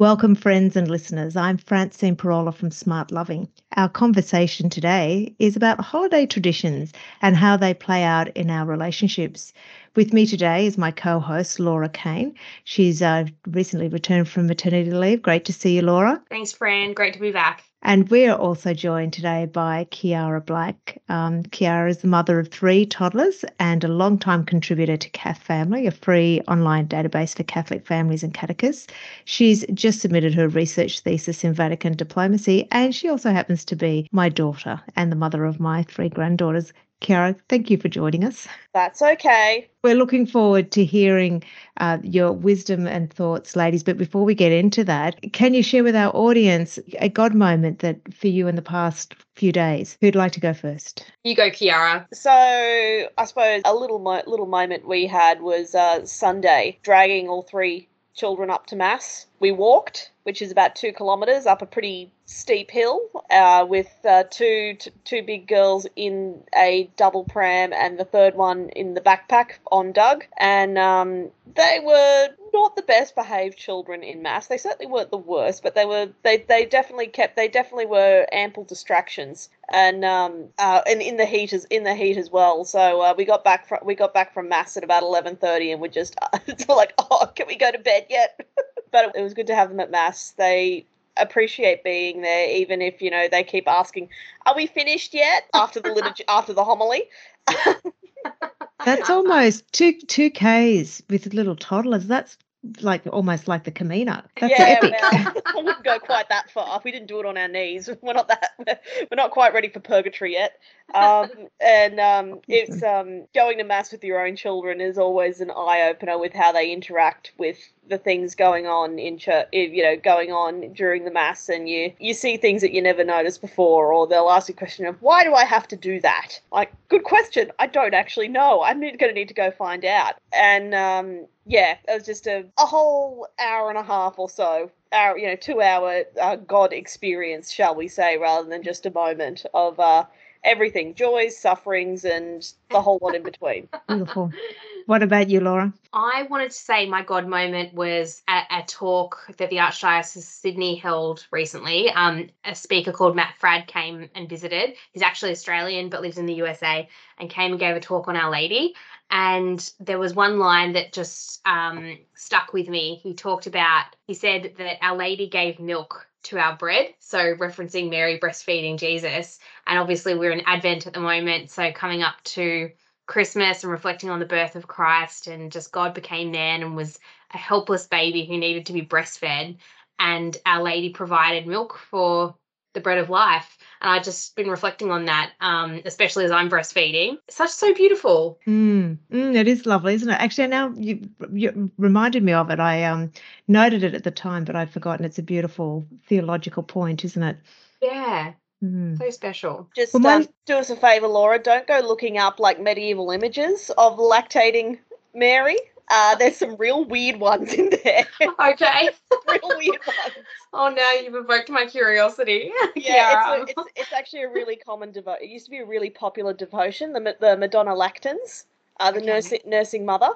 Welcome, friends and listeners. I'm Francine Pirola from Smart Loving. Our conversation today is about holiday traditions and how they play out in our relationships. With me today is my co host, Laura Kane. She's uh, recently returned from maternity leave. Great to see you, Laura. Thanks, Fran. Great to be back. And we're also joined today by Kiara Black. Um, Kiara is the mother of three toddlers and a long-time contributor to Cath Family, a free online database for Catholic families and catechists. She's just submitted her research thesis in Vatican diplomacy, and she also happens to be my daughter and the mother of my three granddaughters. Kiara, thank you for joining us. That's okay. We're looking forward to hearing uh, your wisdom and thoughts, ladies. But before we get into that, can you share with our audience a God moment that for you in the past few days? Who'd like to go first? You go, Kiara. So I suppose a little mo- little moment we had was uh, Sunday, dragging all three children up to mass. We walked, which is about two kilometres up a pretty steep hill, uh, with uh, two t- two big girls in a double pram and the third one in the backpack on Doug, and um, they were not the best behaved children in mass. They certainly weren't the worst, but they were they they definitely kept they definitely were ample distractions and um uh and in the heat as in the heat as well. So uh, we got back from we got back from mass at about eleven thirty, and we're just uh, like, oh, can we go to bed yet? but it was good to have them at mass. They appreciate being there, even if you know they keep asking, "Are we finished yet?" After the liturgy, after the homily. That's almost two two k's with little toddlers. That's like almost like the Camino. That's yeah, epic. well, I wouldn't go quite that far. We didn't do it on our knees. We're not that. We're not quite ready for purgatory yet. Um, and um, it's um, going to mass with your own children is always an eye opener with how they interact with the things going on in church. You know, going on during the mass, and you you see things that you never noticed before, or they'll ask you a question of why do I have to do that? Like, good question. I don't actually know. I'm going to need to go find out. And um, yeah, it was just a, a whole hour and a half or so our you know two hour uh, god experience shall we say rather than just a moment of uh everything joys sufferings and the whole lot in between Beautiful. What about you, Laura? I wanted to say my God moment was at a talk that the Archdiocese of Sydney held recently. Um, a speaker called Matt Fradd came and visited. He's actually Australian but lives in the USA and came and gave a talk on Our Lady. And there was one line that just um, stuck with me. He talked about, he said that Our Lady gave milk to our bread. So, referencing Mary breastfeeding Jesus. And obviously, we're in Advent at the moment. So, coming up to Christmas and reflecting on the birth of Christ, and just God became man and was a helpless baby who needed to be breastfed. And Our Lady provided milk for the bread of life. And I've just been reflecting on that, um, especially as I'm breastfeeding. Such so beautiful. Mm, mm, it is lovely, isn't it? Actually, now you, you reminded me of it. I um, noted it at the time, but I'd forgotten. It's a beautiful theological point, isn't it? Yeah. Mm. So special. just Well, my- um, do us a favor laura don't go looking up like medieval images of lactating mary uh, there's some real weird ones in there Okay. real weird ones Oh, now you've evoked my curiosity. yeah, it's, a, it's it's actually a really common devotion. It used to be a really popular devotion, the the Madonna Lactans, uh, the Okay. nursing nursing mother,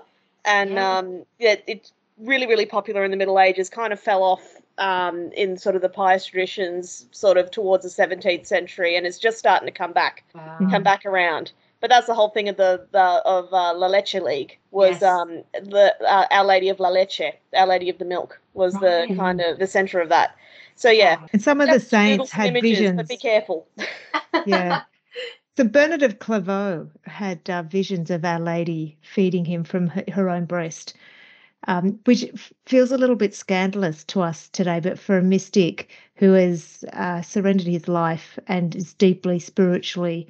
and Yeah. um, yeah, it's really really popular in the Middle Ages. Kind of fell off um, in sort of the pious traditions, sort of towards the 17th century, and it's just starting to come back Wow. come back around. But that's the whole thing of the, the of uh, La Leche League was Yes. um, the uh, Our Lady of La Leche, Our Lady of the Milk was Right. the kind of the center of that. So yeah, And some of the saints had images, visions. but be careful. yeah. So Bernard of Clairvaux had uh, visions of Our Lady feeding him from her, her own breast, um, which f- feels a little bit scandalous to us today. But for a mystic who has uh, surrendered his life and is deeply spiritually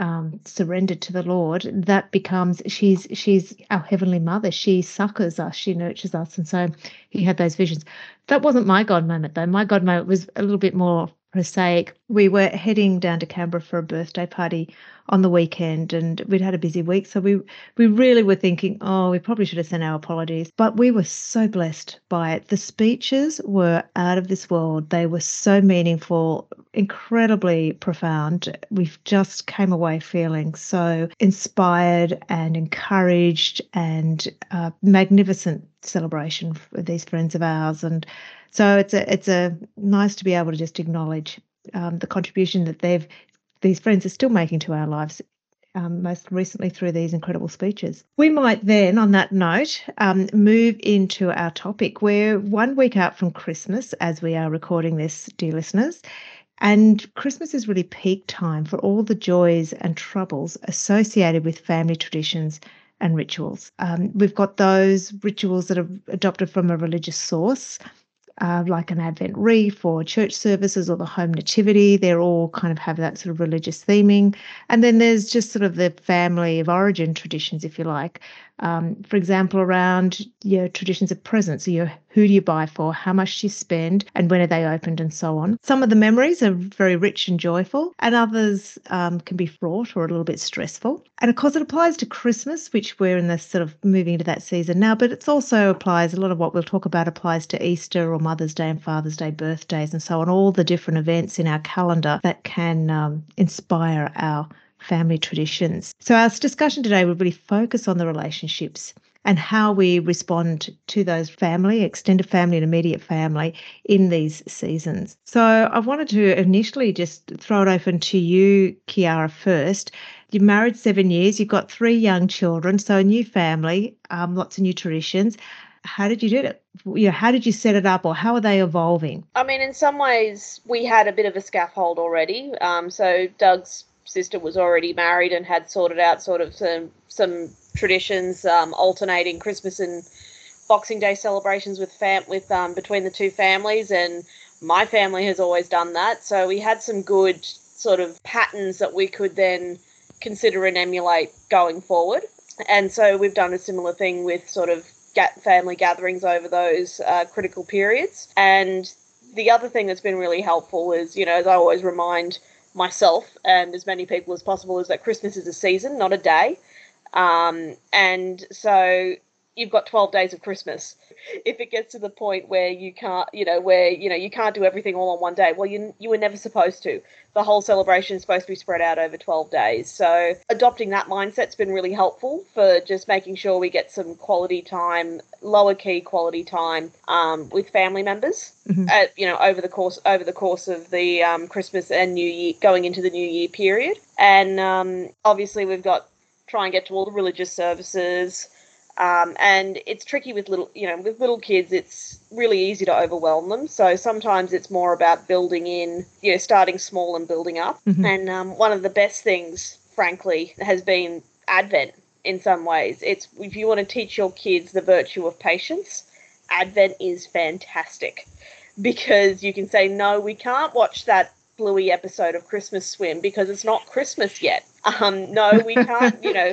um, surrendered to the Lord, that becomes she's she's our heavenly mother. She succors us, she nurtures us, and so he had those visions. That wasn't my God moment though. My God moment was a little bit more prosaic. We were heading down to Canberra for a birthday party on the weekend and we'd had a busy week. So we we really were thinking, oh, we probably should have sent our apologies. But we were so blessed by it. The speeches were out of this world. They were so meaningful, incredibly profound. We've just came away feeling so inspired and encouraged and uh, magnificent celebration for these friends of ours and So it's a it's a nice to be able to just acknowledge um, the contribution that they've these friends are still making to our lives. Um, most recently through these incredible speeches. We might then, on that note, um, move into our topic. We're one week out from Christmas as we are recording this, dear listeners. And Christmas is really peak time for all the joys and troubles associated with family traditions and rituals. Um, we've got those rituals that are adopted from a religious source, uh, like an Advent wreath or church services or the home nativity. They're all kind of have that sort of religious theming. And then there's just sort of the family of origin traditions, if you like. Um, for example, around your traditions of presents, so who do you buy for, how much do you spend, and when are they opened, and so on. Some of the memories are very rich and joyful, and others um, can be fraught or a little bit stressful. And of course, it applies to Christmas, which we're in the sort of moving into that season now, but it also applies, a lot of what we'll talk about applies to Easter or Mother's Day and Father's Day, birthdays, and so on, all the different events in our calendar that can um, inspire our family traditions. So, our discussion today will really focus on the relationships and how we respond to those family, extended family, and immediate family in these seasons. So, I wanted to initially just throw it open to you, Kiara, first. You're married seven years, you've got three young children, so a new family, um, lots of new traditions. How did you do it? You know, how did you set it up, or how are they evolving? I mean, in some ways, we had a bit of a scaffold already. Um, so Doug's sister was already married and had sorted out sort of some some traditions, um, alternating Christmas and Boxing Day celebrations with fam with um, between the two families, and my family has always done that. So we had some good sort of patterns that we could then consider and emulate going forward. And so we've done a similar thing with sort of get family gatherings over those uh, critical periods. And the other thing that's been really helpful is, you know, as I always remind myself and as many people as possible is that Christmas is a season, not a day. Um, and so you've got 12 days of Christmas. If it gets to the point where you can't, you know, where, you know, you can't do everything all on one day, well, you, you were never supposed to. The whole celebration is supposed to be spread out over 12 days. So adopting that mindset's been really helpful for just making sure we get some quality time, lower key quality time um, with family members, mm-hmm. at, you know, over the course, over the course of the um, Christmas and New Year, going into the New Year period. And um, obviously we've got try and get to all the religious services, um, and it's tricky with little, you know, with little kids. It's really easy to overwhelm them. So sometimes it's more about building in, you know, starting small and building up. Mm-hmm. And um, one of the best things, frankly, has been Advent. In some ways, it's if you want to teach your kids the virtue of patience, Advent is fantastic because you can say, no, we can't watch that bluey episode of Christmas Swim because it's not Christmas yet. Um, no, we can't, you know,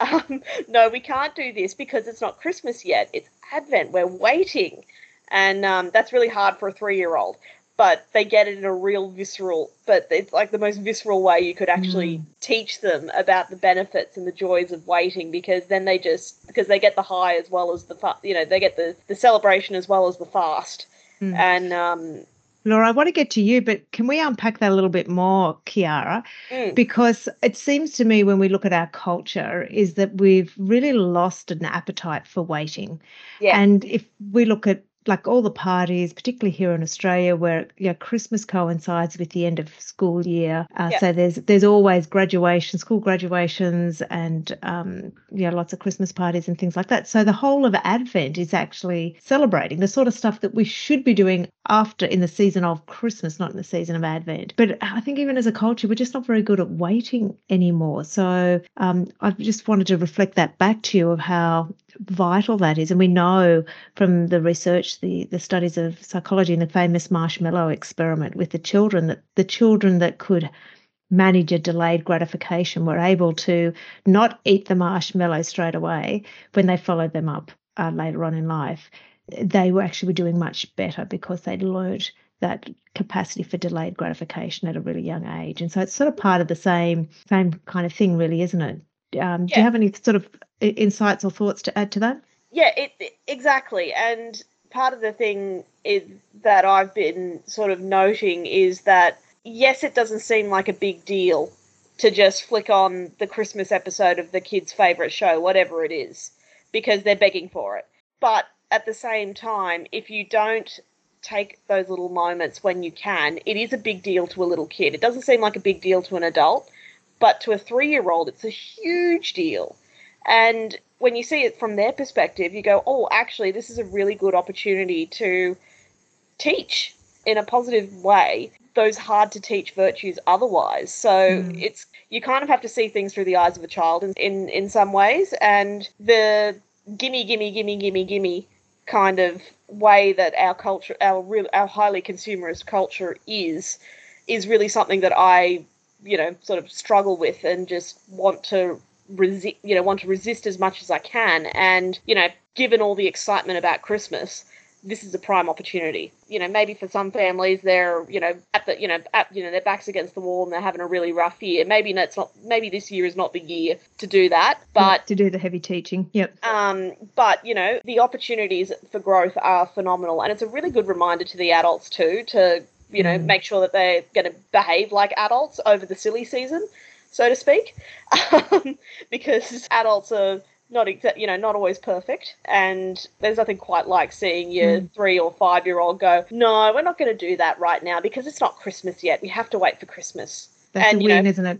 um, no, we can't do this because it's not Christmas yet. It's Advent. We're waiting. And um, that's really hard for a three year old. But they get it in a real visceral, but it's like the most visceral way you could actually mm. teach them about the benefits and the joys of waiting because then they just, because they get the high as well as the, you know, they get the, the celebration as well as the fast. Mm. And um, Laura, I want to get to you, but can we unpack that a little bit more, Kiara? Mm. Because it seems to me when we look at our culture is that we've really lost an appetite for waiting. Yeah. And if we look at like all the parties, particularly here in Australia, where you know, Christmas coincides with the end of school year. Uh, So there's there's always graduation, school graduations, and um, you know lots of Christmas parties and things like that. So the whole of Advent is actually celebrating the sort of stuff that we should be doing after in the season of Christmas, not in the season of Advent. But I think even as a culture, we're just not very good at waiting anymore. So um, I just wanted to reflect that back to you of how vital that is. And we know from the research, the, the studies of psychology and the famous marshmallow experiment with the children that the children that could manage a delayed gratification were able to not eat the marshmallow straight away when they followed them up uh, later on in life. They were actually doing much better because they'd learnt that capacity for delayed gratification at a really young age. And so it's sort of part of the same same kind of thing, really, isn't it? Um, yeah. Do you have any sort of insights or thoughts to add to that? Yeah, it, exactly. And part of the thing is that I've been sort of noting is that yes, it doesn't seem like a big deal to just flick on the Christmas episode of the kids' favorite show, whatever it is, because they're begging for it. But at the same time, if you don't take those little moments when you can. It is a big deal to a little kid. It doesn't seem like a big deal to an adult, but to a three year old, it's a huge deal. And when you see it from their perspective, you go, oh, actually, this is a really good opportunity to teach in a positive way those hard to teach virtues otherwise. So mm. it's you kind of have to see things through the eyes of a child in, in, in some ways. And the gimme, gimme, gimme, gimme, gimme kind of way that our culture, our real, our highly consumerist culture is, is really something that I, you know, sort of struggle with and just want to resist, you know, want to resist as much as I can. And you know, given all the excitement about Christmas, this is a prime opportunity. You know, maybe for some families they're, you know, at the, you know, at, you know, their backs against the wall and they're having a really rough year. Maybe that's not, maybe this year is not the year to do that, but to do the heavy teaching. Yep. Um, but you know, the opportunities for growth are phenomenal, and it's a really good reminder to the adults too to, you know, mm. make sure that they're going to behave like adults over the silly season, so to speak, um, because adults are not exa- you know not always perfect and there's nothing quite like seeing your mm. three or five year old go no we're not going to do that right now because it's not christmas yet we have to wait for christmas that's and, a win know, isn't it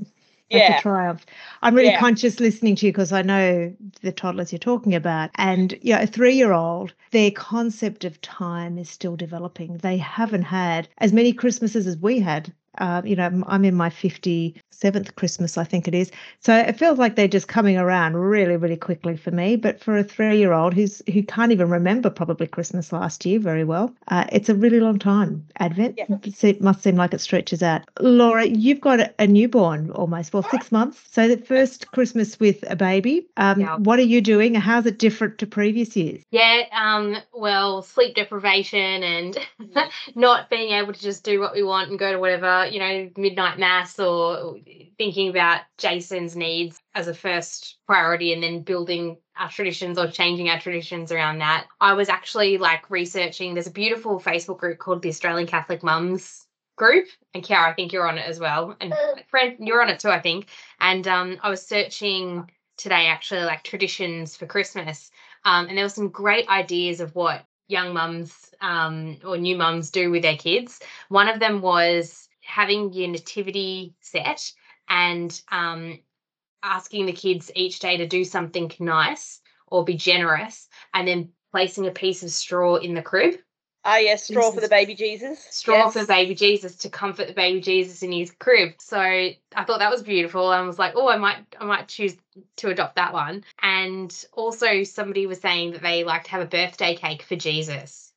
that's yeah. a triumph. I'm really yeah. conscious listening to you because I know the toddlers you're talking about. And yeah, you know, a three year old, their concept of time is still developing. They haven't had as many Christmases as we had uh, you know, I'm in my 57th Christmas, I think it is. So it feels like they're just coming around really, really quickly for me. But for a three-year-old who's who can't even remember probably Christmas last year very well, uh, it's a really long time. Advent yeah. it must seem like it stretches out. Laura, you've got a newborn almost, well, six months. So the first Christmas with a baby. Um, yeah. What are you doing? How's it different to previous years? Yeah, um, well, sleep deprivation and not being able to just do what we want and go to whatever you know, midnight mass or thinking about Jason's needs as a first priority and then building our traditions or changing our traditions around that. I was actually like researching, there's a beautiful Facebook group called the Australian Catholic Mums group and Kiara, I think you're on it as well. And Fran, you're on it too, I think. And um, I was searching today actually like traditions for Christmas. Um, and there were some great ideas of what young mums um, or new mums do with their kids. One of them was having your nativity set and um, asking the kids each day to do something nice or be generous and then placing a piece of straw in the crib. Ah, yes, straw for the baby Jesus. Straw yes. for the baby Jesus to comfort the baby Jesus in his crib. So I thought that was beautiful and was like, oh, I might, I might choose to adopt that one. And also, somebody was saying that they like to have a birthday cake for Jesus.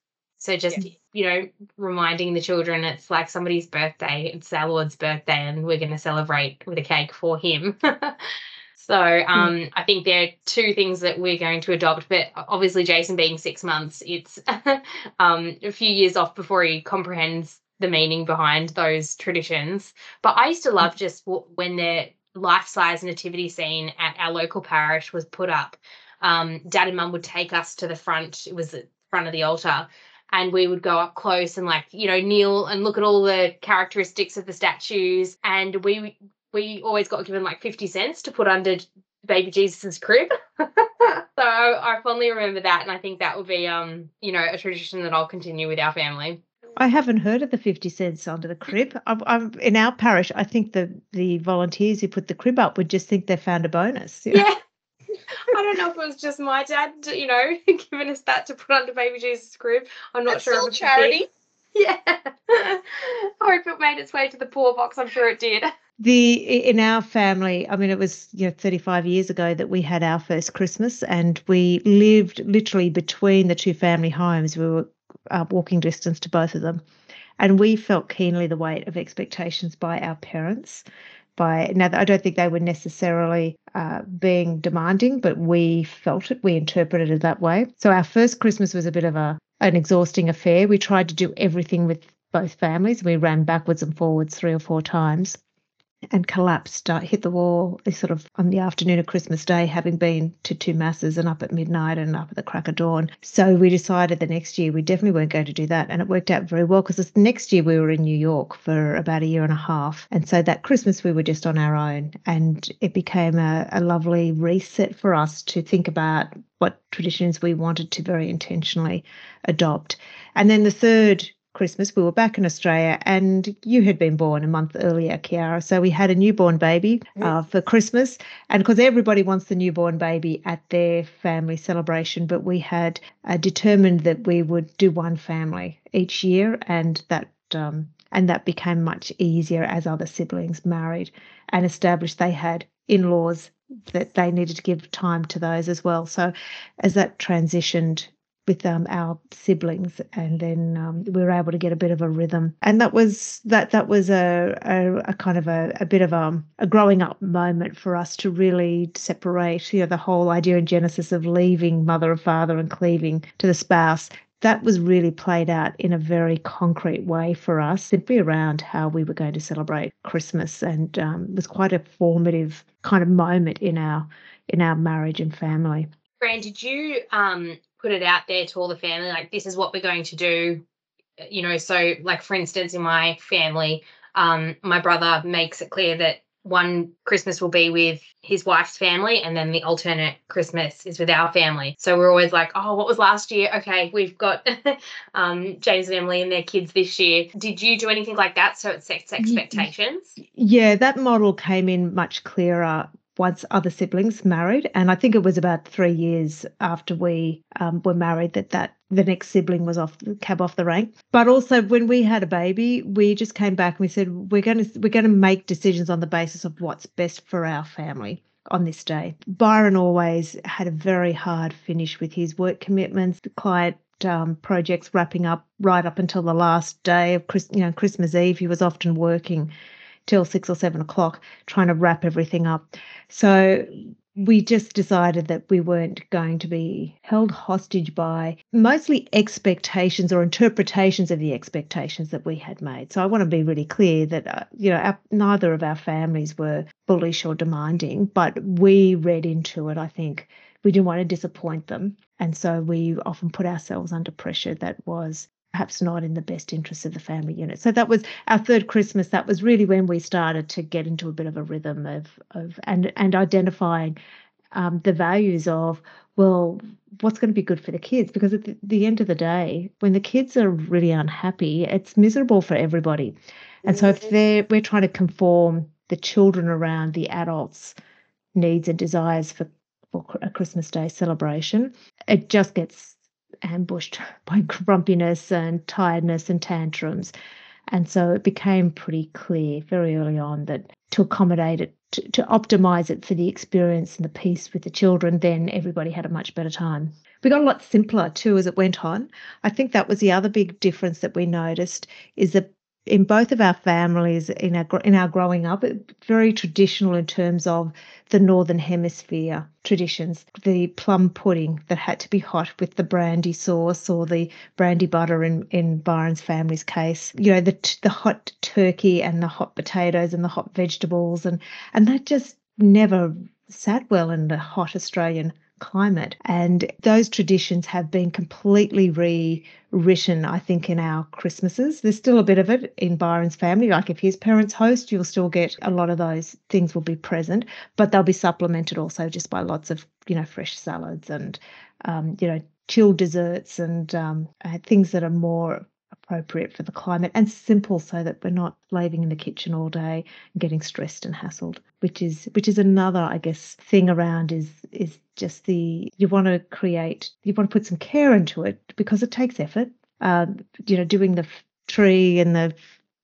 So just yeah. you know, reminding the children it's like somebody's birthday, it's our Lord's birthday, and we're going to celebrate with a cake for him. so um, mm. I think there are two things that we're going to adopt, but obviously Jason being six months, it's um, a few years off before he comprehends the meaning behind those traditions. But I used to love just when the life-size nativity scene at our local parish was put up. Um, Dad and Mum would take us to the front. It was the front of the altar and we would go up close and like you know kneel and look at all the characteristics of the statues and we we always got given like 50 cents to put under baby jesus's crib so I, fondly remember that and i think that will be um you know a tradition that i'll continue with our family I haven't heard of the 50 cents under the crib. I'm, I'm, in our parish, I think the, the volunteers who put the crib up would just think they found a bonus. You know? Yeah. I don't know if it was just my dad, you know, giving us that to put under baby Jesus' crib. I'm not That's sure. Still charity. Yeah. I hope it made its way to the poor box. I'm sure it did. The in our family, I mean, it was you know 35 years ago that we had our first Christmas, and we lived literally between the two family homes. We were uh, walking distance to both of them, and we felt keenly the weight of expectations by our parents by now i don't think they were necessarily uh, being demanding but we felt it we interpreted it that way. So our first christmas was a bit of a an exhausting affair. We tried to do everything with both families. We ran backwards and forwards three or four times and collapsed, hit the wall sort of on the afternoon of Christmas Day, having been to two masses and up at midnight and up at the crack of dawn. So we decided the next year we definitely weren't going to do that. And it worked out very well because the next year we were in New York for about a year and a half. And so that Christmas we were just on our own. And it became a, a lovely reset for us to think about what traditions we wanted to very intentionally adopt. And then the third Christmas, we were back in Australia, and you had been born a month earlier, Kiara. So we had a newborn baby uh, for Christmas, and because everybody wants the newborn baby at their family celebration, but we had uh, determined that we would do one family each year, and that um, and that became much easier as other siblings married and established they had in-laws that they needed to give time to those as well. So as that transitioned with um, our siblings, and then um, we were able to get a bit of a rhythm. And that was that that was a, a, a kind of a, a bit of a, um, a growing up moment for us to really separate. You know, the whole idea in Genesis of leaving mother and father and cleaving to the spouse. That was really played out in a very concrete way for us, simply around how we were going to celebrate Christmas, and um, was quite a formative kind of moment in our in our marriage and family. Fran, did you um, put it out there to all the family like this is what we're going to do you know so like for instance in my family um my brother makes it clear that one Christmas will be with his wife's family, and then the alternate Christmas is with our family. So we're always like, oh, what was last year? Okay, we've got um, James and Emily and their kids this year. Did you do anything like that? So it sets expectations? Yeah, that model came in much clearer once other siblings married, and I think it was about three years after we um, were married that that the next sibling was off the cab off the rank. But also when we had a baby, we just came back and we said we're going to we're going to make decisions on the basis of what's best for our family on this day. Byron always had a very hard finish with his work commitments, the client um, projects wrapping up right up until the last day of you know Christmas Eve. He was often working till six or seven o'clock trying to wrap everything up. So we just decided that we weren't going to be held hostage by mostly expectations or interpretations of the expectations that we had made. So I want to be really clear that uh, you know our, neither of our families were bullish or demanding, but we read into it. I think we didn't want to disappoint them, and so we often put ourselves under pressure that was perhaps not in the best interests of the family unit. So that was our third Christmas. That was really when we started to get into a bit of a rhythm of of and and identifying um, the values of well, what's going to be good for the kids? Because at the, the end of the day, when the kids are really unhappy, it's miserable for everybody. And so if they're we're trying to conform the children around the adults' needs and desires for for a Christmas Day celebration, it just gets ambushed by grumpiness and tiredness and tantrums. And so it became pretty clear very early on that to accommodate it, to, to optimize it for the experience and the peace with the children, then everybody had a much better time. We got a lot simpler too as it went on. I think that was the other big difference that we noticed is that in both of our families in our in our growing up very traditional in terms of the northern hemisphere traditions the plum pudding that had to be hot with the brandy sauce or the brandy butter in in Byron's family's case. You know the the hot turkey and the hot potatoes and the hot vegetables and and that just never sat well in the hot Australian climate. And those traditions have been completely rewritten, I think, in our Christmases. There's still a bit of it in Byron's family. Like if his parents host, you'll still get a lot of those things will be present, but they'll be supplemented also just by lots of, you know, fresh salads and, um, you know, chilled desserts and um, uh, things that are more appropriate for the climate and simple so that we're not slaving in the kitchen all day and getting stressed and hassled which is which is another i guess thing around is is just the you want to create you want to put some care into it because it takes effort. Um, you know doing the tree and the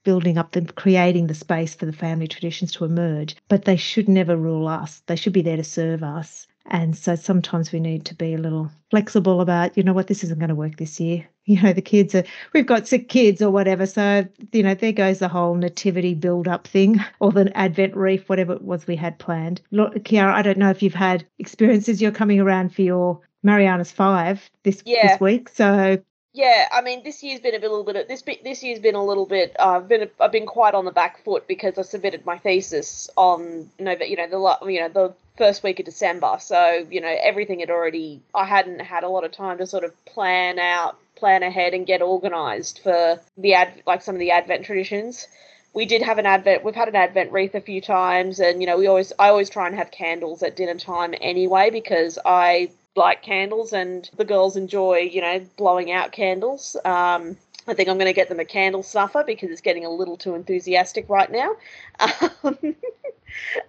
building up the creating the space for the family traditions to emerge but they should never rule us. They should be there to serve us and so sometimes we need to be a little flexible about, you know what, this isn't going to work this year. You know, the kids are, we've got sick kids or whatever. So, you know, there goes the whole nativity build up thing or the Advent wreath, whatever it was we had planned. Look, Kiara, I don't know if you've had experiences. You're coming around for your Mariana's Five this, yeah. this week. So yeah, I mean, this year's been a little bit. This bit, this year's been a little bit. Uh, I've been I've been quite on the back foot because I submitted my thesis on know you know the you know the first week of December. So, you know, everything had already, I hadn't had a lot of time to sort of plan out, plan ahead and get organized for the ad, like some of the Advent traditions. We did have an Advent, we've had an Advent wreath a few times, and, you know, we always, I always try and have candles at dinner time anyway because I like candles and the girls enjoy, you know, blowing out candles. Um, I think I'm going to get them a candle snuffer because it's getting a little too enthusiastic right now.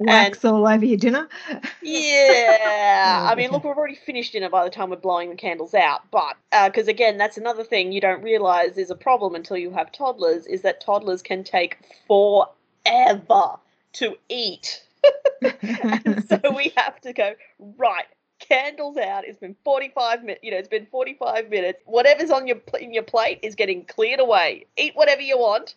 Um, Wax all over your dinner. yeah, I mean, look, we've already finished dinner by the time we're blowing the candles out. But because uh, again, that's another thing you don't realize is a problem until you have toddlers is that toddlers can take forever to eat. and so we have to go right candles out. It's been 45 minutes. You know, it's been 45 minutes. Whatever's on your in your plate is getting cleared away. Eat whatever you want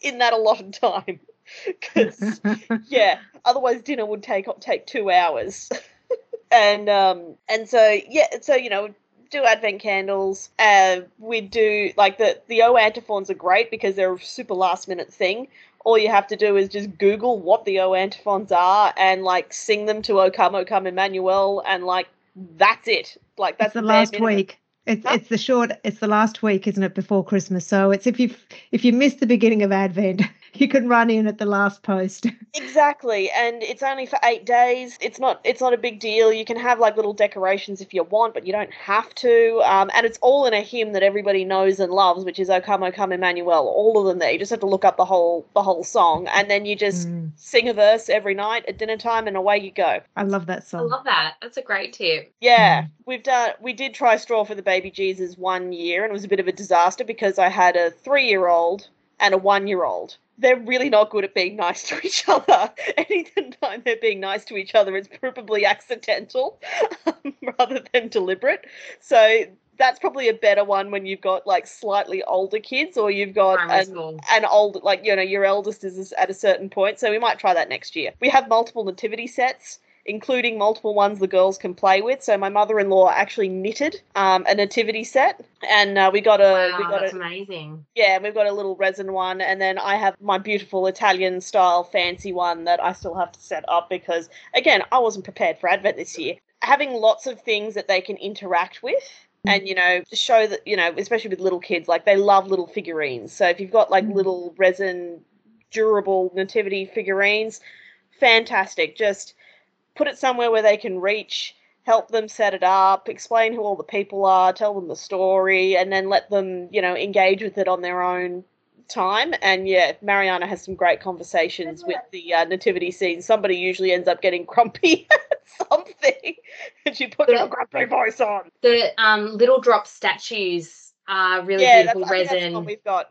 in that allotted time. Because yeah, otherwise dinner would take take two hours. and um and so yeah, so you know do advent candles. Uh, we do like the the O antiphons are great because they're a super last minute thing. All you have to do is just Google what the O antiphons are and like sing them to O come O come Emmanuel and like that's it. Like that's it's the last week. It's huh? it's the short. It's the last week, isn't it, before Christmas? So it's if you if you miss the beginning of Advent, you can run in at the last post. exactly, and it's only for eight days. It's not it's not a big deal. You can have like little decorations if you want, but you don't have to. Um, and it's all in a hymn that everybody knows and loves, which is "O Come, O Come, Emmanuel." All of them there. You just have to look up the whole the whole song, and then you just mm. sing a verse every night at dinner time, and away you go. I love that song. I love that. That's a great tip. Yeah, mm. we've done. We did try "Straw for the Baby Jesus" one year, and it was a bit of a disaster because I had a three year old and a one year old they're really not good at being nice to each other. Any time they're being nice to each other, it's probably accidental um, rather than deliberate. So that's probably a better one when you've got like slightly older kids or you've got an, an old like you know your eldest is at a certain point so we might try that next year we have multiple nativity sets including multiple ones the girls can play with. So my mother-in-law actually knitted um, a nativity set, and uh, we got a wow, we got that's a, amazing. Yeah, we've got a little resin one, and then I have my beautiful Italian style fancy one that I still have to set up because again I wasn't prepared for Advent this year. Having lots of things that they can interact with mm. and you know show that you know especially with little kids like they love little figurines so if you've got like mm. little resin durable nativity figurines fantastic just put it somewhere where they can reach, help them set it up, explain who all the people are, tell them the story, and then let them, you know, engage with it on their own time. And yeah, Mariana has some great conversations with the uh, nativity scene. Somebody usually ends up getting grumpy something, and she puts a grumpy voice on. The um, little drop statues are really yeah, beautiful that's, resin. That's we've got.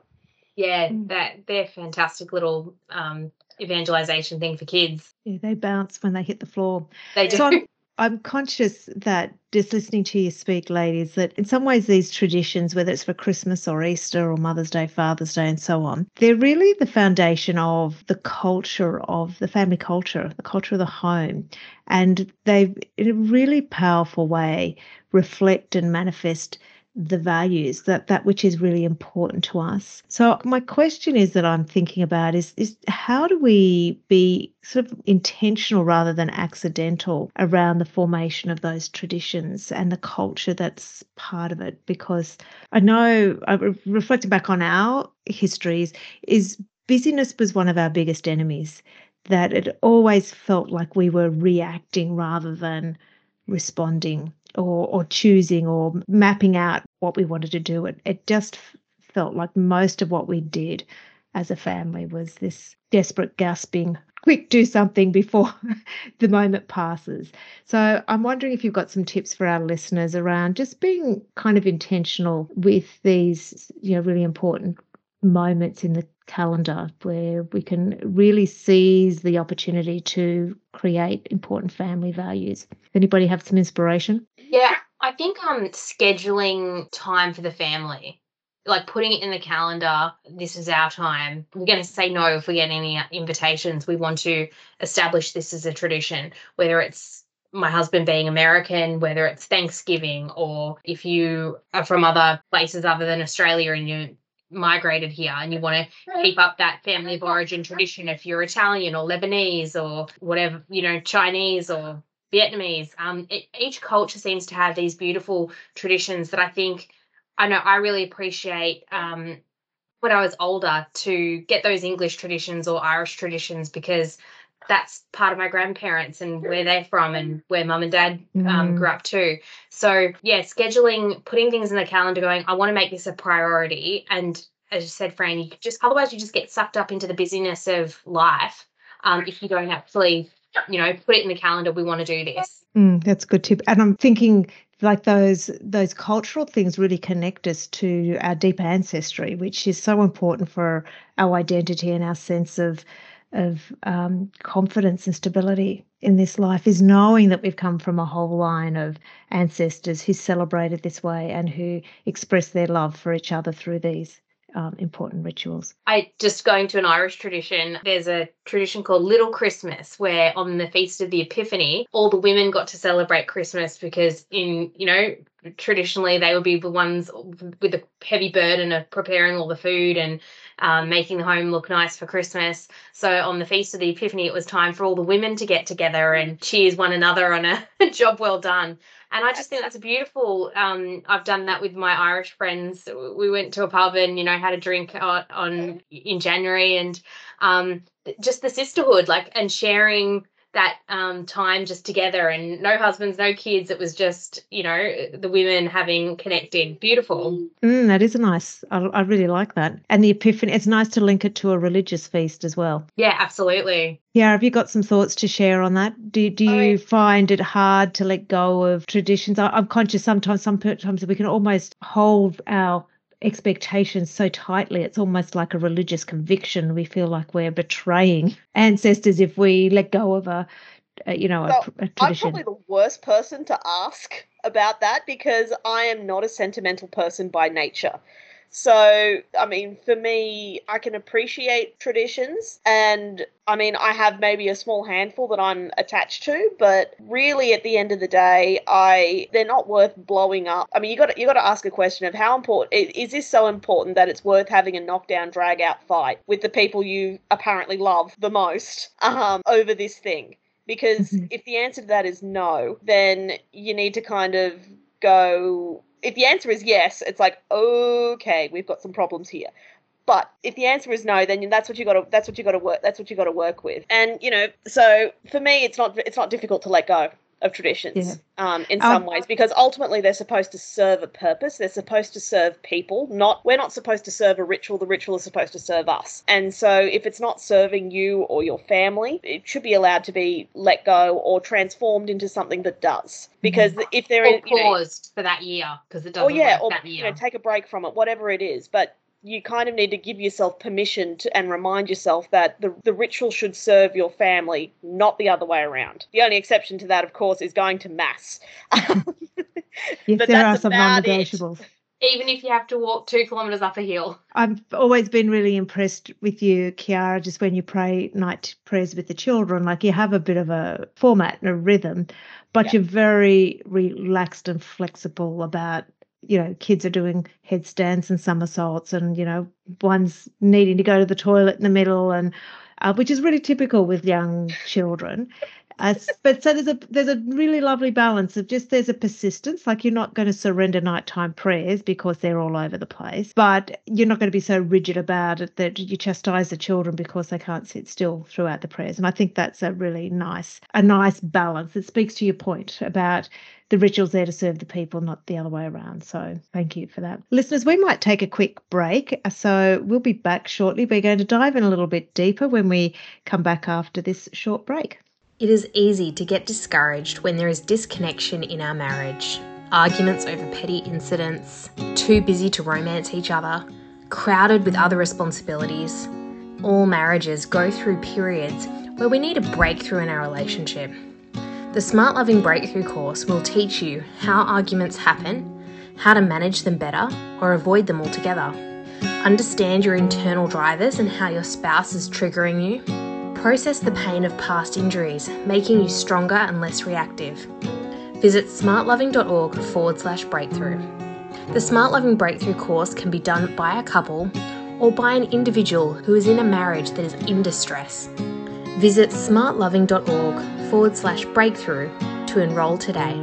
Yeah, that they're fantastic little um, evangelization thing for kids. Yeah, they bounce when they hit the floor. They do. So I'm, I'm conscious that just listening to you speak, ladies, that in some ways these traditions, whether it's for Christmas or Easter or Mother's Day, Father's Day, and so on, they're really the foundation of the culture of the family culture, the culture of the home. And they, in a really powerful way, reflect and manifest the values that that which is really important to us. So my question is that i'm thinking about is is how do we be sort of intentional rather than accidental around the formation of those traditions and the culture that's part of it? Because i know reflecting back on our histories is busyness was one of our biggest enemies that it always felt like we were reacting rather than responding or, or choosing or mapping out what we wanted to do. It, it just felt like most of what we did as a family was this desperate gasping, quick, do something before the moment passes. So I'm wondering if you've got some tips for our listeners around just being kind of intentional with these, you know, really important moments in the calendar where we can really seize the opportunity to create important family values. Anybody have some inspiration? Yeah, I think um scheduling time for the family, like putting it in the calendar. This is our time. We're going to say no if we get any invitations. We want to establish this as a tradition, whether it's my husband being American, whether it's Thanksgiving or if you are from other places other than Australia and you migrated here and you want to keep up that family of origin tradition if you're Italian or Lebanese or whatever, you know, Chinese or Vietnamese. Um, it, each culture seems to have these beautiful traditions that I think I know I really appreciate. Um, when I was older, to get those English traditions or Irish traditions because that's part of my grandparents and where they're from and where mum and dad um, Mm. grew up too. So yeah, scheduling, putting things in the calendar, going, I want to make this a priority. And as you said, Fran, you just otherwise you just get sucked up into the busyness of life um, if you don't actually, you know, put it in the calendar. We want to do this. Mm, that's a good tip. And I'm thinking like those those cultural things really connect us to our deep ancestry, which is so important for our identity and our sense of of um, confidence and stability in this life is knowing that we've come from a whole line of ancestors who celebrated this way and who expressed their love for each other through these um, important rituals. I just going to an Irish tradition. There's a tradition called Little Christmas, where on the feast of the Epiphany, all the women got to celebrate Christmas because, in you know, traditionally they would be the ones with the heavy burden of preparing all the food and um, making the home look nice for Christmas. So on the feast of the Epiphany, it was time for all the women to get together and cheers one another on a job well done. And I just think that's beautiful. Um, I've done that with my Irish friends. We went to a pub and you know had a drink on, on in January, and um, just the sisterhood, like and sharing that um, time just together, and no husbands, no kids. It was just you know the women having connected. Beautiful. Mm, that is nice. I, I really like that. And the Epiphany. It's nice to link it to a religious feast as well. Yeah, absolutely. Yeah, have you got some thoughts to share on that? Do do you mean- find it hard to let go of traditions? I, I'm conscious sometimes, sometimes we can almost hold our expectations so tightly. It's almost like a religious conviction. We feel like we're betraying ancestors if we let go of a, a you know, a, Well, pr- a I'm probably the worst person to ask about that because I am not a sentimental person by nature. So, I mean, for me, I can appreciate traditions, and I mean, I have maybe a small handful that I'm attached to, but really, at the end of the day, I they're not worth blowing up. I mean, you got you got to ask a question of how important is this so important that it's worth having a knockdown, drag out fight with the people you apparently love the most um, over this thing because Mhm. if the answer to that is no, then you need to kind of go. If the answer is yes, it's like okay, we've got some problems here. But if the answer is no, then that's what you got to that's what you got to work that's what you got to work with. And you know, so for me, it's not it's not difficult to let go of traditions Yeah. um, in Um, some ways because ultimately they're supposed to serve a purpose. They're supposed to serve people. Not we're not supposed to serve a ritual. The ritual is supposed to serve us. And so if it's not serving you or your family, it should be allowed to be let go or transformed into something that does. Because if there Or is, you know, paused for that year because it doesn't yeah, work or that you year. know, take a break from it, whatever it is. But you kind of need to give yourself permission to and remind yourself that the the ritual should serve your family, not the other way around. The only exception to that, of course, is going to mass. yes, but there are some non-negotiables. Even if you have to walk two kilometers up a hill. I've always been really impressed with you, Kiara, just when you pray night prayers with the children. Like you have a bit of a format and a rhythm, but Yeah. you're very relaxed and flexible about, you know, kids are doing headstands and somersaults and, you know, one's needing to go to the toilet in the middle and uh, which is really typical with young children. Uh, but so there's a there's a really lovely balance of just there's a persistence like you're not going to surrender nighttime prayers because they're all over the place but you're not going to be so rigid about it that you chastise the children because they can't sit still throughout the prayers and i think that's a really nice a nice balance it speaks to your point about the rituals there to serve the people not the other way around so thank you for that listeners we might take a quick break uh, so we'll be back shortly we're going to dive in a little bit deeper when we come back after this short break It is easy to get discouraged when there is disconnection in our marriage. Arguments over petty incidents, too busy to romance each other, crowded with other responsibilities. All marriages go through periods where we need a breakthrough in our relationship. The Smart Loving Breakthrough course will teach you how arguments happen, how to manage them better, or avoid them altogether. Understand your internal drivers and how your spouse is triggering you. Process the pain of past injuries, making you stronger and less reactive. Visit smartloving.org forward slash breakthrough. The Smart Loving Breakthrough course can be done by a couple or by an individual who is in a marriage that is in distress. Visit smartloving.org forward slash breakthrough to enrol today.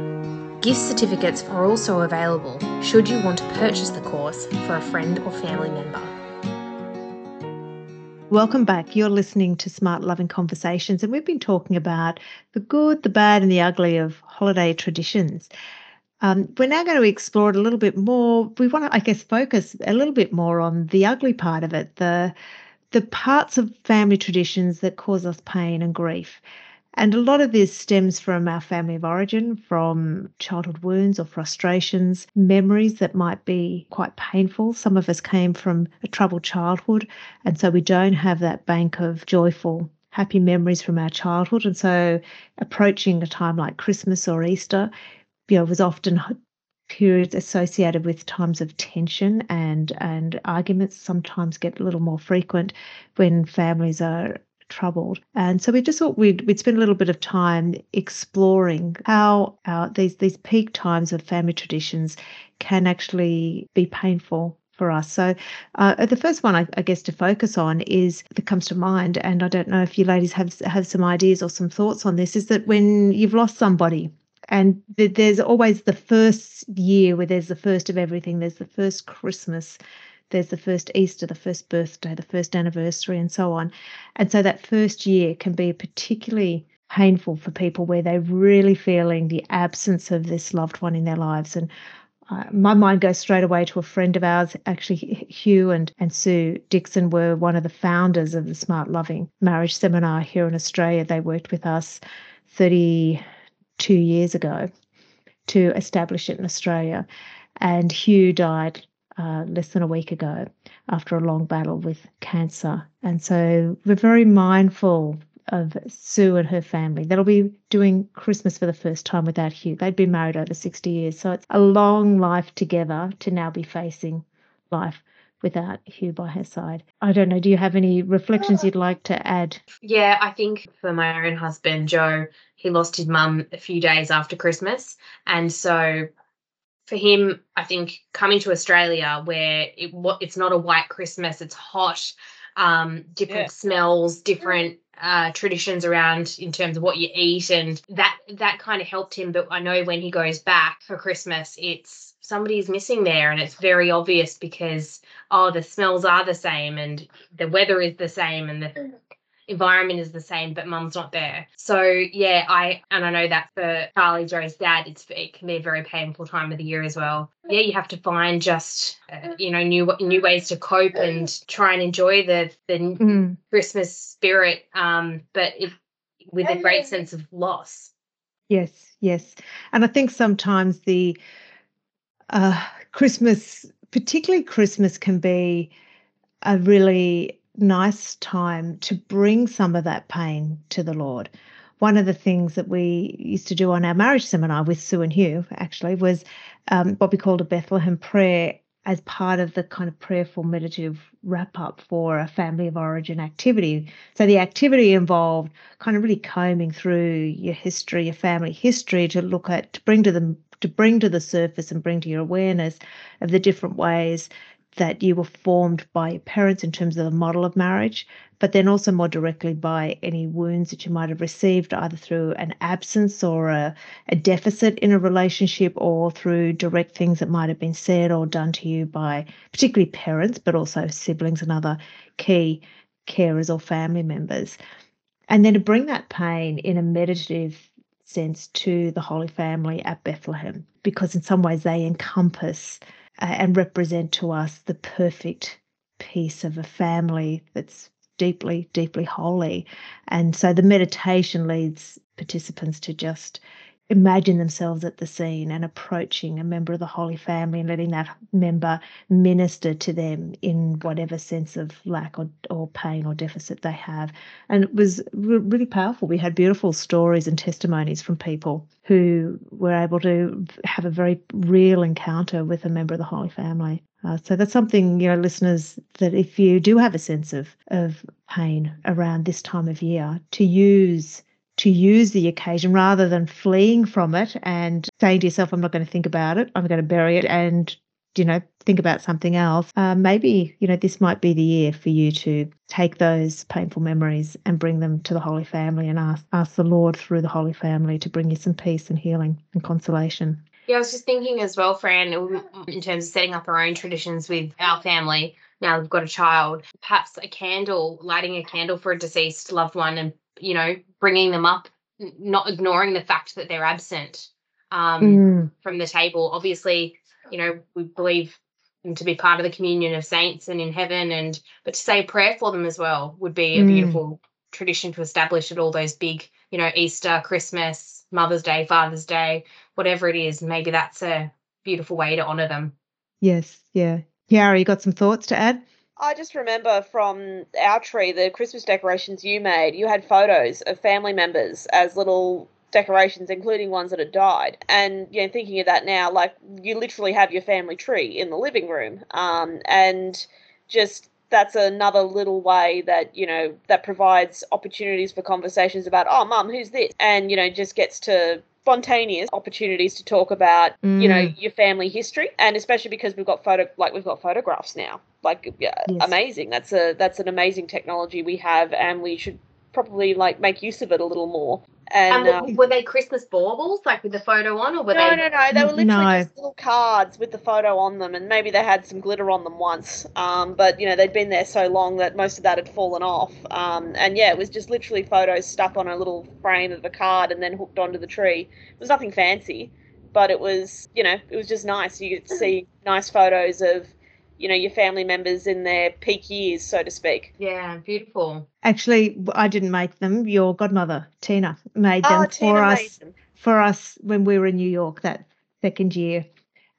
Gift certificates are also available should you want to purchase the course for a friend or family member. Welcome back. You're listening to Smart Loving Conversations, and we've been talking about the good, the bad, and the ugly of holiday traditions. Um, we're now going to explore it a little bit more. We want to, I guess, focus a little bit more on the ugly part of it, the the parts of family traditions that cause us pain and grief. And a lot of this stems from our family of origin, from childhood wounds or frustrations, memories that might be quite painful. Some of us came from a troubled childhood, and so we don't have that bank of joyful, happy memories from our childhood. And so approaching a time like Christmas or Easter, you know, was often periods associated with times of tension and and arguments sometimes get a little more frequent when families are troubled. And so we just thought we'd, we'd spend a little bit of time exploring how our, these, these peak times of family traditions can actually be painful for us. So uh, the first one I, I, guess to focus on is that comes to mind, and I don't know if you ladies have have some ideas or some thoughts on this, is that when you've lost somebody. And there's always the first year where there's the first of everything. There's the first Christmas there's the first Easter, the first birthday, the first anniversary, and so on. And so that first year can be particularly painful for people where they're really feeling the absence of this loved one in their lives. And uh, my mind goes straight away to a friend of ours. Actually, Hugh and, and Sue Dixon were one of the founders of the Smart Loving Marriage Seminar here in Australia. They worked with us 32 years ago to establish it in Australia. And Hugh died uh, less than a week ago after a long battle with cancer. And so we're very mindful of Sue and her family. That'll be doing Christmas for the first time without Hugh. They'd been married over 60 years. So it's a long life together to now be facing life without Hugh by her side. I don't know. Do you have any reflections you'd like to add? Yeah, I think for my own husband, Joe, he lost his mum a few days after Christmas. And so for him, I think coming to Australia where it, it's not a white Christmas, it's hot, um, different yeah. smells, different uh, traditions around in terms of what you eat, and that that kind of helped him. But I know when he goes back for Christmas, it's somebody's missing there, and it's very obvious because oh, the smells are the same, and the weather is the same, and the environment is the same, but mum's not there. So yeah, I and I know that for Charlie Joe's dad, it's it can be a very painful time of the year as well. Yeah, you have to find just uh, you know new new ways to cope and try and enjoy the the mm. Christmas spirit, um, but it, with a great sense of loss. Yes, yes, and I think sometimes the uh, Christmas, particularly Christmas, can be a really nice time to bring some of that pain to the Lord. One of the things that we used to do on our marriage seminar with Sue and Hugh actually was um, what we called a Bethlehem prayer as part of the kind of prayerful meditative wrap up for a family of origin activity. So the activity involved kind of really combing through your history, your family history to look at to bring to them to bring to the surface and bring to your awareness of the different ways that you were formed by your parents in terms of the model of marriage, but then also more directly by any wounds that you might have received either through an absence or a, a deficit in a relationship or through direct things that might have been said or done to you by particularly parents, but also siblings and other key carers or family members. And then to bring that pain in a meditative sense to the Holy Family at Bethlehem, because in some ways they encompass uh, and represent to us the perfect piece of a family that's deeply, deeply holy. And so the meditation leads participants to just imagine themselves at the scene and approaching a member of the Holy Family and letting that member minister to them in whatever sense of lack or, or pain or deficit they have. And it was re- really powerful. We had beautiful stories and testimonies from people who were able to have a very real encounter with a member of the Holy Family. Uh, so that's something, you know, listeners, that if you do have a sense of, of pain around this time of year, to use to use the occasion rather than fleeing from it and saying to yourself, I'm not going to think about it, I'm going to bury it and, you know, think about something else. Uh, maybe, you know, this might be the year for you to take those painful memories and bring them to the Holy Family and ask, ask the Lord through the Holy Family to bring you some peace and healing and consolation. Yeah, I was just thinking as well, Fran, in terms of setting up our own traditions with our family. now they've got a child. Perhaps a candle, lighting a candle for a deceased loved one, and you know, bringing them up, not ignoring the fact that they're absent um, mm. from the table. Obviously, you know, we believe them to be part of the communion of saints and in heaven, and but to say a prayer for them as well would be a mm. beautiful tradition to establish at all those big, you know, Easter, Christmas, Mother's Day, Father's Day, whatever it is. Maybe that's a beautiful way to honour them. Yes, yeah. Kiara, you got some thoughts to add? I just remember from our tree, the Christmas decorations you made, you had photos of family members as little decorations, including ones that had died. And you know, thinking of that now, like you literally have your family tree in the living room, um, and just that's another little way that you know that provides opportunities for conversations about oh mum who's this and you know just gets to spontaneous opportunities to talk about mm. you know mm. your family history and especially because we've got photo like we've got photographs now like yeah, yes. amazing that's a that's an amazing technology we have and we should probably like make use of it a little more and, and um, were they Christmas baubles, like with the photo on, or were no, they? No, no, no. They were literally no. just little cards with the photo on them, and maybe they had some glitter on them once. Um, but you know, they'd been there so long that most of that had fallen off. Um, and yeah, it was just literally photos stuck on a little frame of a card and then hooked onto the tree. It was nothing fancy, but it was, you know, it was just nice. You get to see nice photos of you know your family members in their peak years so to speak. Yeah beautiful. Actually i didn't make them. Your godmother tina made them oh, for us them. for us when we were in new york that second year.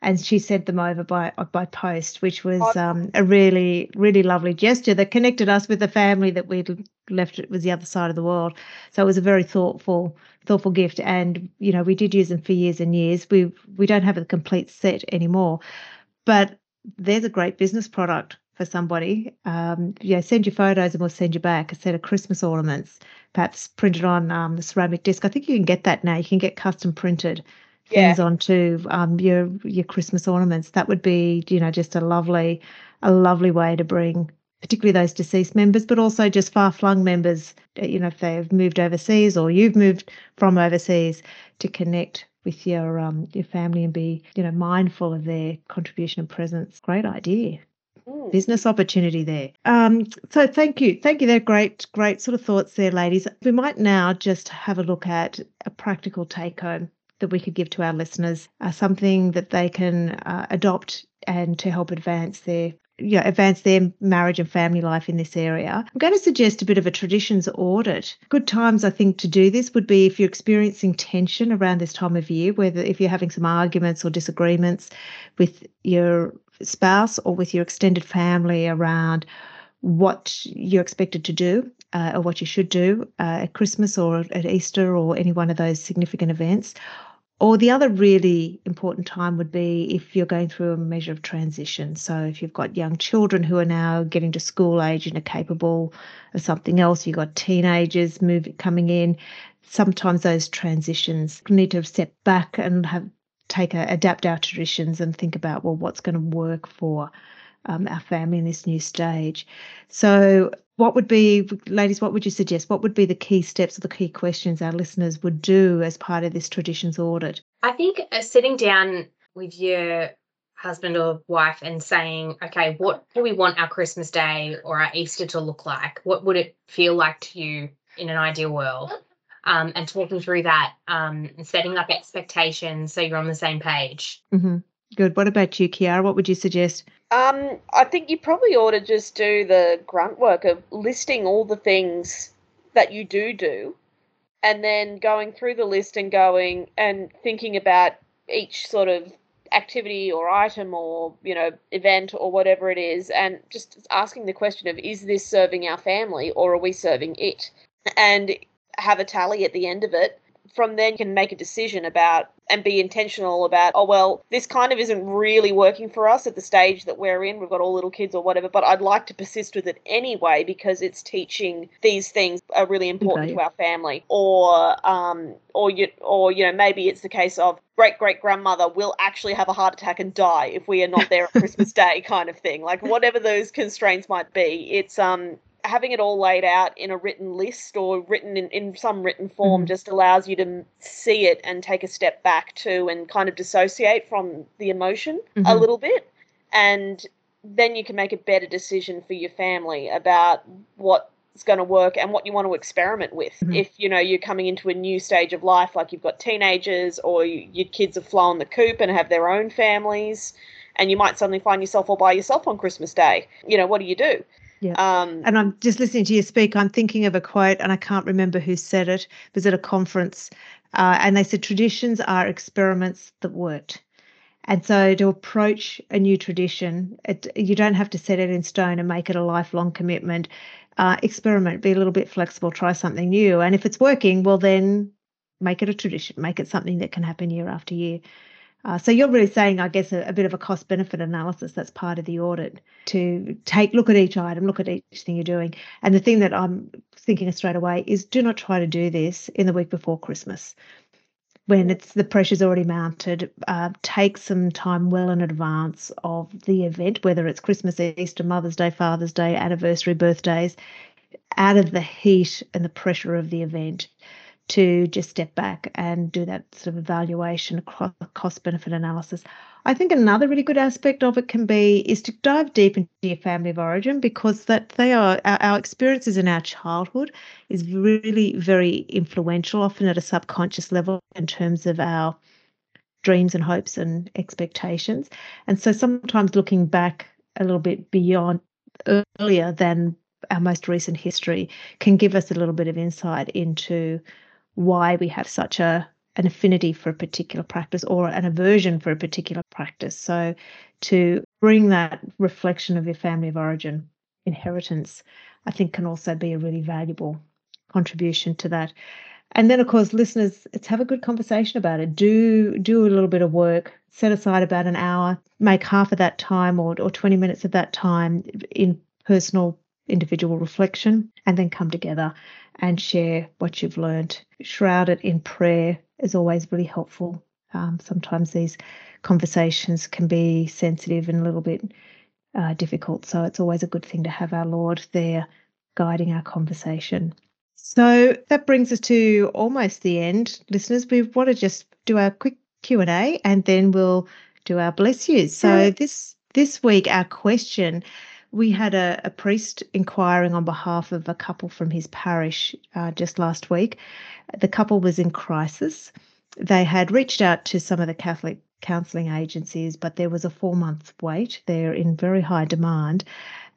And she sent them over by by post which was oh. um, a really really lovely gesture that connected us with the family that we'd left it was the other side of the world. So it was a very thoughtful thoughtful gift. And you know we did use them for years and years. We we don't have a complete set anymore. But there's a great business product for somebody. Um, yeah, send your photos and we'll send you back a set of Christmas ornaments, perhaps printed on um, the ceramic disc. I think you can get that now. You can get custom printed things yeah. onto um, your your Christmas ornaments. That would be, you know, just a lovely, a lovely way to bring particularly those deceased members, but also just far flung members, you know, if they've moved overseas or you've moved from overseas to connect with your um, your family and be you know mindful of their contribution and presence. Great idea. Mm. Business opportunity there. Um, so thank you, thank you. They're great, great sort of thoughts there, ladies. We might now just have a look at a practical take home that we could give to our listeners, uh, something that they can uh, adopt and to help advance their you know, advance their marriage and family life in this area. I'm going to suggest a bit of a traditions audit. Good times, I think, to do this would be if you're experiencing tension around this time of year, whether if you're having some arguments or disagreements with your spouse or with your extended family around what you're expected to do uh, or what you should do uh, at Christmas or at Easter or any one of those significant events, or the other really important time would be if you're going through a measure of transition. So if you've got young children who are now getting to school age and are capable of something else, you've got teenagers moving coming in. Sometimes those transitions need to step back and have take a, adapt our traditions and think about well what's going to work for um, our family in this new stage. So what would be, ladies, what would you suggest? What would be the key steps or the key questions our listeners would do as part of this traditions audit? I think uh, sitting down with your husband or wife and saying, okay, what do we want our Christmas day or our Easter to look like? What would it feel like to you in an ideal world? Um, and talking through that um, and setting up expectations so you're on the same page. Mm-hmm. Good. What about you, Kiara? What would you suggest? Um, I think you probably ought to just do the grunt work of listing all the things that you do do, and then going through the list and going and thinking about each sort of activity or item or you know event or whatever it is, and just asking the question of is this serving our family or are we serving it, and have a tally at the end of it from then you can make a decision about and be intentional about, oh, well, this kind of isn't really working for us at the stage that we're in. We've got all little kids or whatever, but I'd like to persist with it anyway because it's teaching these things are really important okay. to our family. Or, um, or you, or you know, maybe it's the case of great great grandmother will actually have a heart attack and die if we are not there at Christmas Day, kind of thing. Like whatever those constraints might be, it's um, having it all laid out in a written list or written in, in some written form mm-hmm. just allows you to see it and take a step back to and kind of dissociate from the emotion mm-hmm. a little bit and then you can make a better decision for your family about what's going to work and what you want to experiment with. Mhm. If you know you're coming into a new stage of life, like you've got teenagers or you, your kids have flown the coop and have their own families, and you might suddenly find yourself all by yourself on Christmas Day. You know, what do you do? Yeah. Um, And I'm just listening to you speak. I'm thinking of a quote, and I can't remember who said it. It was at a conference, uh, and they said traditions are experiments that worked. And so to approach a new tradition, it, you don't have to set it in stone and make it a lifelong commitment. Uh, experiment, be a little bit flexible, try something new, and if it's working, well then make it a tradition, make it something that can happen year after year. Uh, so you're really saying, I guess, a, a bit of a cost benefit analysis. That's part of the audit to take look at each item, look at each thing you're doing. And the thing that I'm thinking of straight away is do not try to do this in the week before Christmas when it's the pressure's already mounted. Uh, take some time well in advance of the event, whether it's Christmas, Easter, Mother's Day, Father's Day, anniversary, birthdays, out of the heat and the pressure of the event to just step back and do that sort of evaluation, cost benefit analysis. I think another really good aspect of it can be is to dive deep into your family of origin because that they are our, our experiences in our childhood is really very influential, often at a subconscious level in terms of our dreams and hopes and expectations. And so sometimes looking back a little bit beyond earlier than our most recent history can give us a little bit of insight into why we have such a an affinity for a particular practice or an aversion for a particular practice. So to bring that reflection of your family of origin inheritance, I think can also be a really valuable contribution to that. And then of course listeners, let's have a good conversation about it. Do do a little bit of work, set aside about an hour, make half of that time or or 20 minutes of that time in personal individual reflection and then come together and share what you've learned. Shroud it in prayer is always really helpful. Um, sometimes these conversations can be sensitive and a little bit uh, difficult, so it's always a good thing to have our Lord there guiding our conversation. So that brings us to almost the end, listeners. We want to just do our quick Q and A, and then we'll do our bless yous. So this this week, our question we had a, a, priest inquiring on behalf of a couple from his parish uh, just last week. The couple was in crisis. They had reached out to some of the Catholic counselling agencies, but there was a four month wait. They're in very high demand.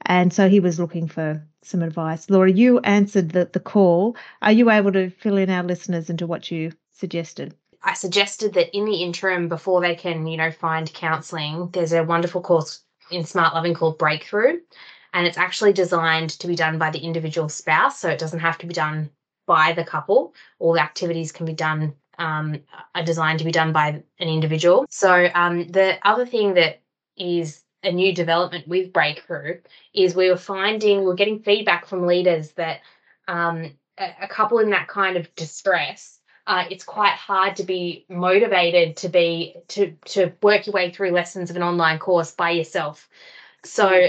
And so he was looking for some advice. Laura, you answered the, the call. Are you able to fill in our listeners into what you suggested? I suggested that in the interim, before they can, you know, find counselling, there's a wonderful course in Smart Loving called Breakthrough. And it's actually designed to be done by the individual spouse. So it doesn't have to be done by the couple. All the activities can be done, um, are designed to be done by an individual. So um, the other thing that is a new development with Breakthrough is we were finding, we're getting feedback from leaders that um, a, a couple in that kind of distress uh, it's quite hard to be motivated to be to to work your way through lessons of an online course by yourself. So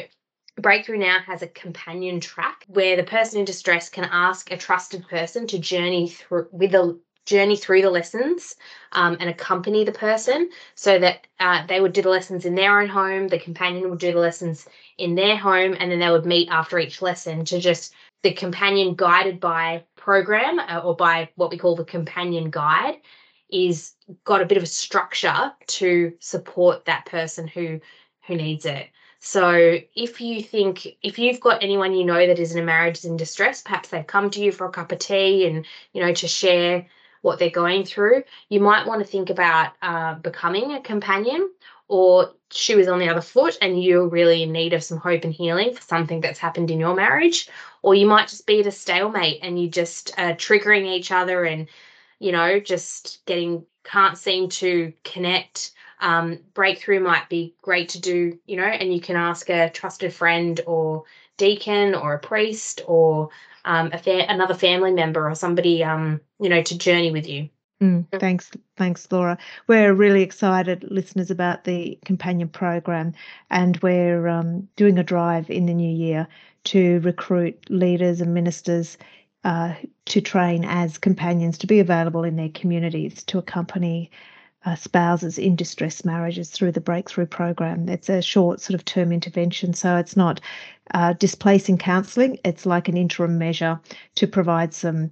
Breakthrough now has a companion track where the person in distress can ask a trusted person to journey through with a journey through the lessons um, and accompany the person so that uh, they would do the lessons in their own home the companion would do the lessons in their home and then they would meet after each lesson to just the companion guided by program uh, or by what we call the companion guide is got a bit of a structure to support that person who who needs it. So if you think if you've got anyone you know that is in a marriage is in distress perhaps they've come to you for a cup of tea and you know to share what they're going through. You might want to think about uh, becoming a companion or she was on the other foot and you're really in need of some hope and healing for something that's happened in your marriage. Or you might just be at a stalemate and you just uh, triggering each other and you know just getting can't seem to connect. Um, breakthrough might be great to do you know and you can ask a trusted friend or deacon or a priest or um, fa- another family member or somebody um, you know to journey with you Mm, thanks, thanks, Laura. We're really excited, listeners, about the companion program, and we're um, doing a drive in the new year to recruit leaders and ministers uh, to train as companions to be available in their communities to accompany uh, spouses in distress marriages through the breakthrough program. It's a short sort of term intervention, so it's not uh, displacing counselling. It's like an interim measure to provide some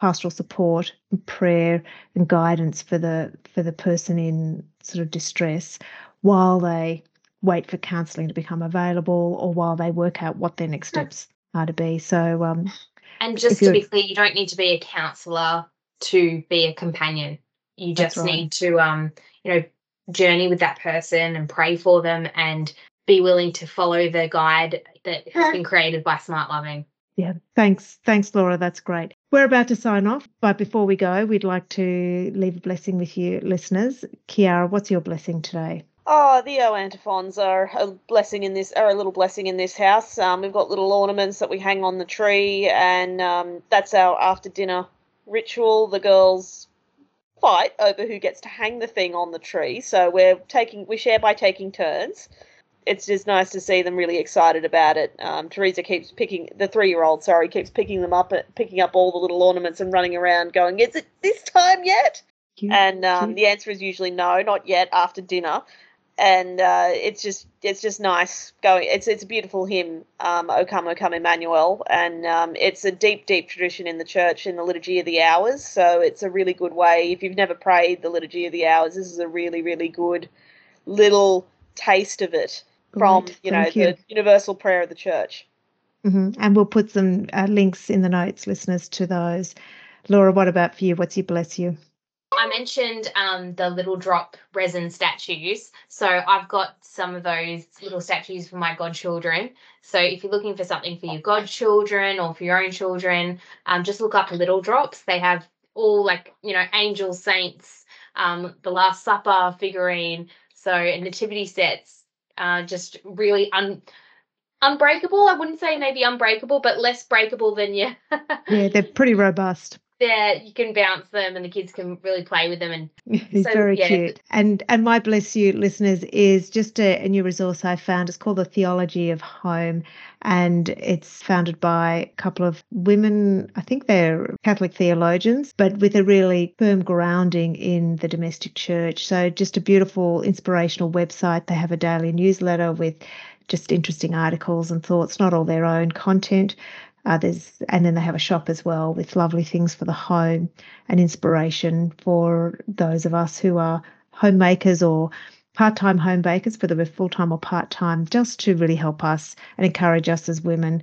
pastoral support, and prayer, and guidance for the for the person in sort of distress while they wait for counselling to become available or while they work out what their next steps are to be. So, um, and just to be clear, you don't need to be a counsellor to be a companion. You just right. need to, um, you know, journey with that person and pray for them and be willing to follow the guide that has been created by Smart Loving. Yeah, thanks. Thanks, Laura. That's great. We're about to sign off, but before we go, we'd like to leave a blessing with you, listeners. Kiara, what's your blessing today? Oh, the O antiphons are a blessing in this, are a little blessing in this house. Um, we've got little ornaments that we hang on the tree, and um, that's our after dinner ritual. The girls fight over who gets to hang the thing on the tree, so we're taking we share by taking turns. It's just nice to see them really excited about it. Um, Teresa keeps picking the three-year-old, sorry, keeps picking them up, picking up all the little ornaments and running around, going, "Is it this time yet?" Cute, and um, the answer is usually no, not yet. After dinner, and uh, it's just it's just nice going. It's it's a beautiful hymn, um, "O Come, O Come, Emmanuel," and um, it's a deep, deep tradition in the church in the liturgy of the hours. So it's a really good way. If you've never prayed the liturgy of the hours, this is a really, really good little taste of it from you know you. the universal prayer of the church. Mm-hmm. And we'll put some uh, links in the notes, listeners, to those. Laura, what about for you? What's your bless you? I mentioned um, the little drop resin statues. So I've got some of those little statues for my godchildren. So if you're looking for something for your godchildren or for your own children, um, just look up little drops. They have all like, you know, angels, saints, um, the Last Supper figurine. So nativity sets, uh, just really un- unbreakable. I wouldn't say maybe unbreakable, but less breakable than you. yeah, they're pretty robust there you can bounce them and the kids can really play with them and so, very yeah. cute. And and my bless you listeners is just a, a, new resource i found. It's called the theology of home. And it's founded by a couple of women. I think they're catholic theologians but with a really firm grounding in the domestic church. So just a beautiful inspirational website. They have a daily newsletter with just interesting articles and thoughts, not all their own content, uh, there's and then they have a shop as well with lovely things for the home and inspiration for those of us who are homemakers or part-time home bakers, whether we're full-time or part-time, just to really help us and encourage us as women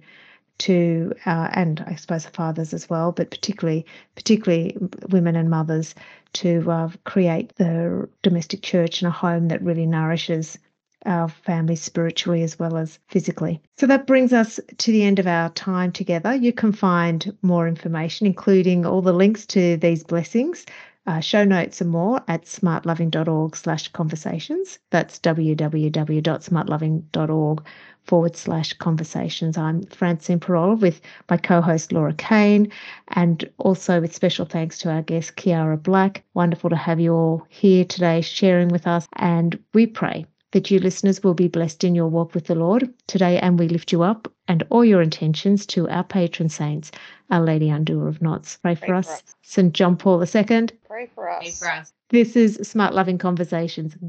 to uh, and I suppose fathers as well, but particularly particularly women and mothers to uh, create the domestic church and a home that really nourishes our families spiritually as well as physically. So that brings us to the end of our time together. You can find more information, including all the links to these blessings, uh, show notes and more at smartloving.org slash conversations. That's www.smartloving.org forward slash conversations. I'm Francine Pirola with my co-host Laura Kane and also with special thanks to our guest Kiara Black. Wonderful to have you all here today sharing with us and we pray that you listeners will be blessed in your walk with the Lord today, and we lift you up and all your intentions to our patron saints, Our Lady Undoer of Knots. Pray, Pray for, us. us. St. John Paul II. Pray for us. Pray for us. This is Smart Loving Conversations. Good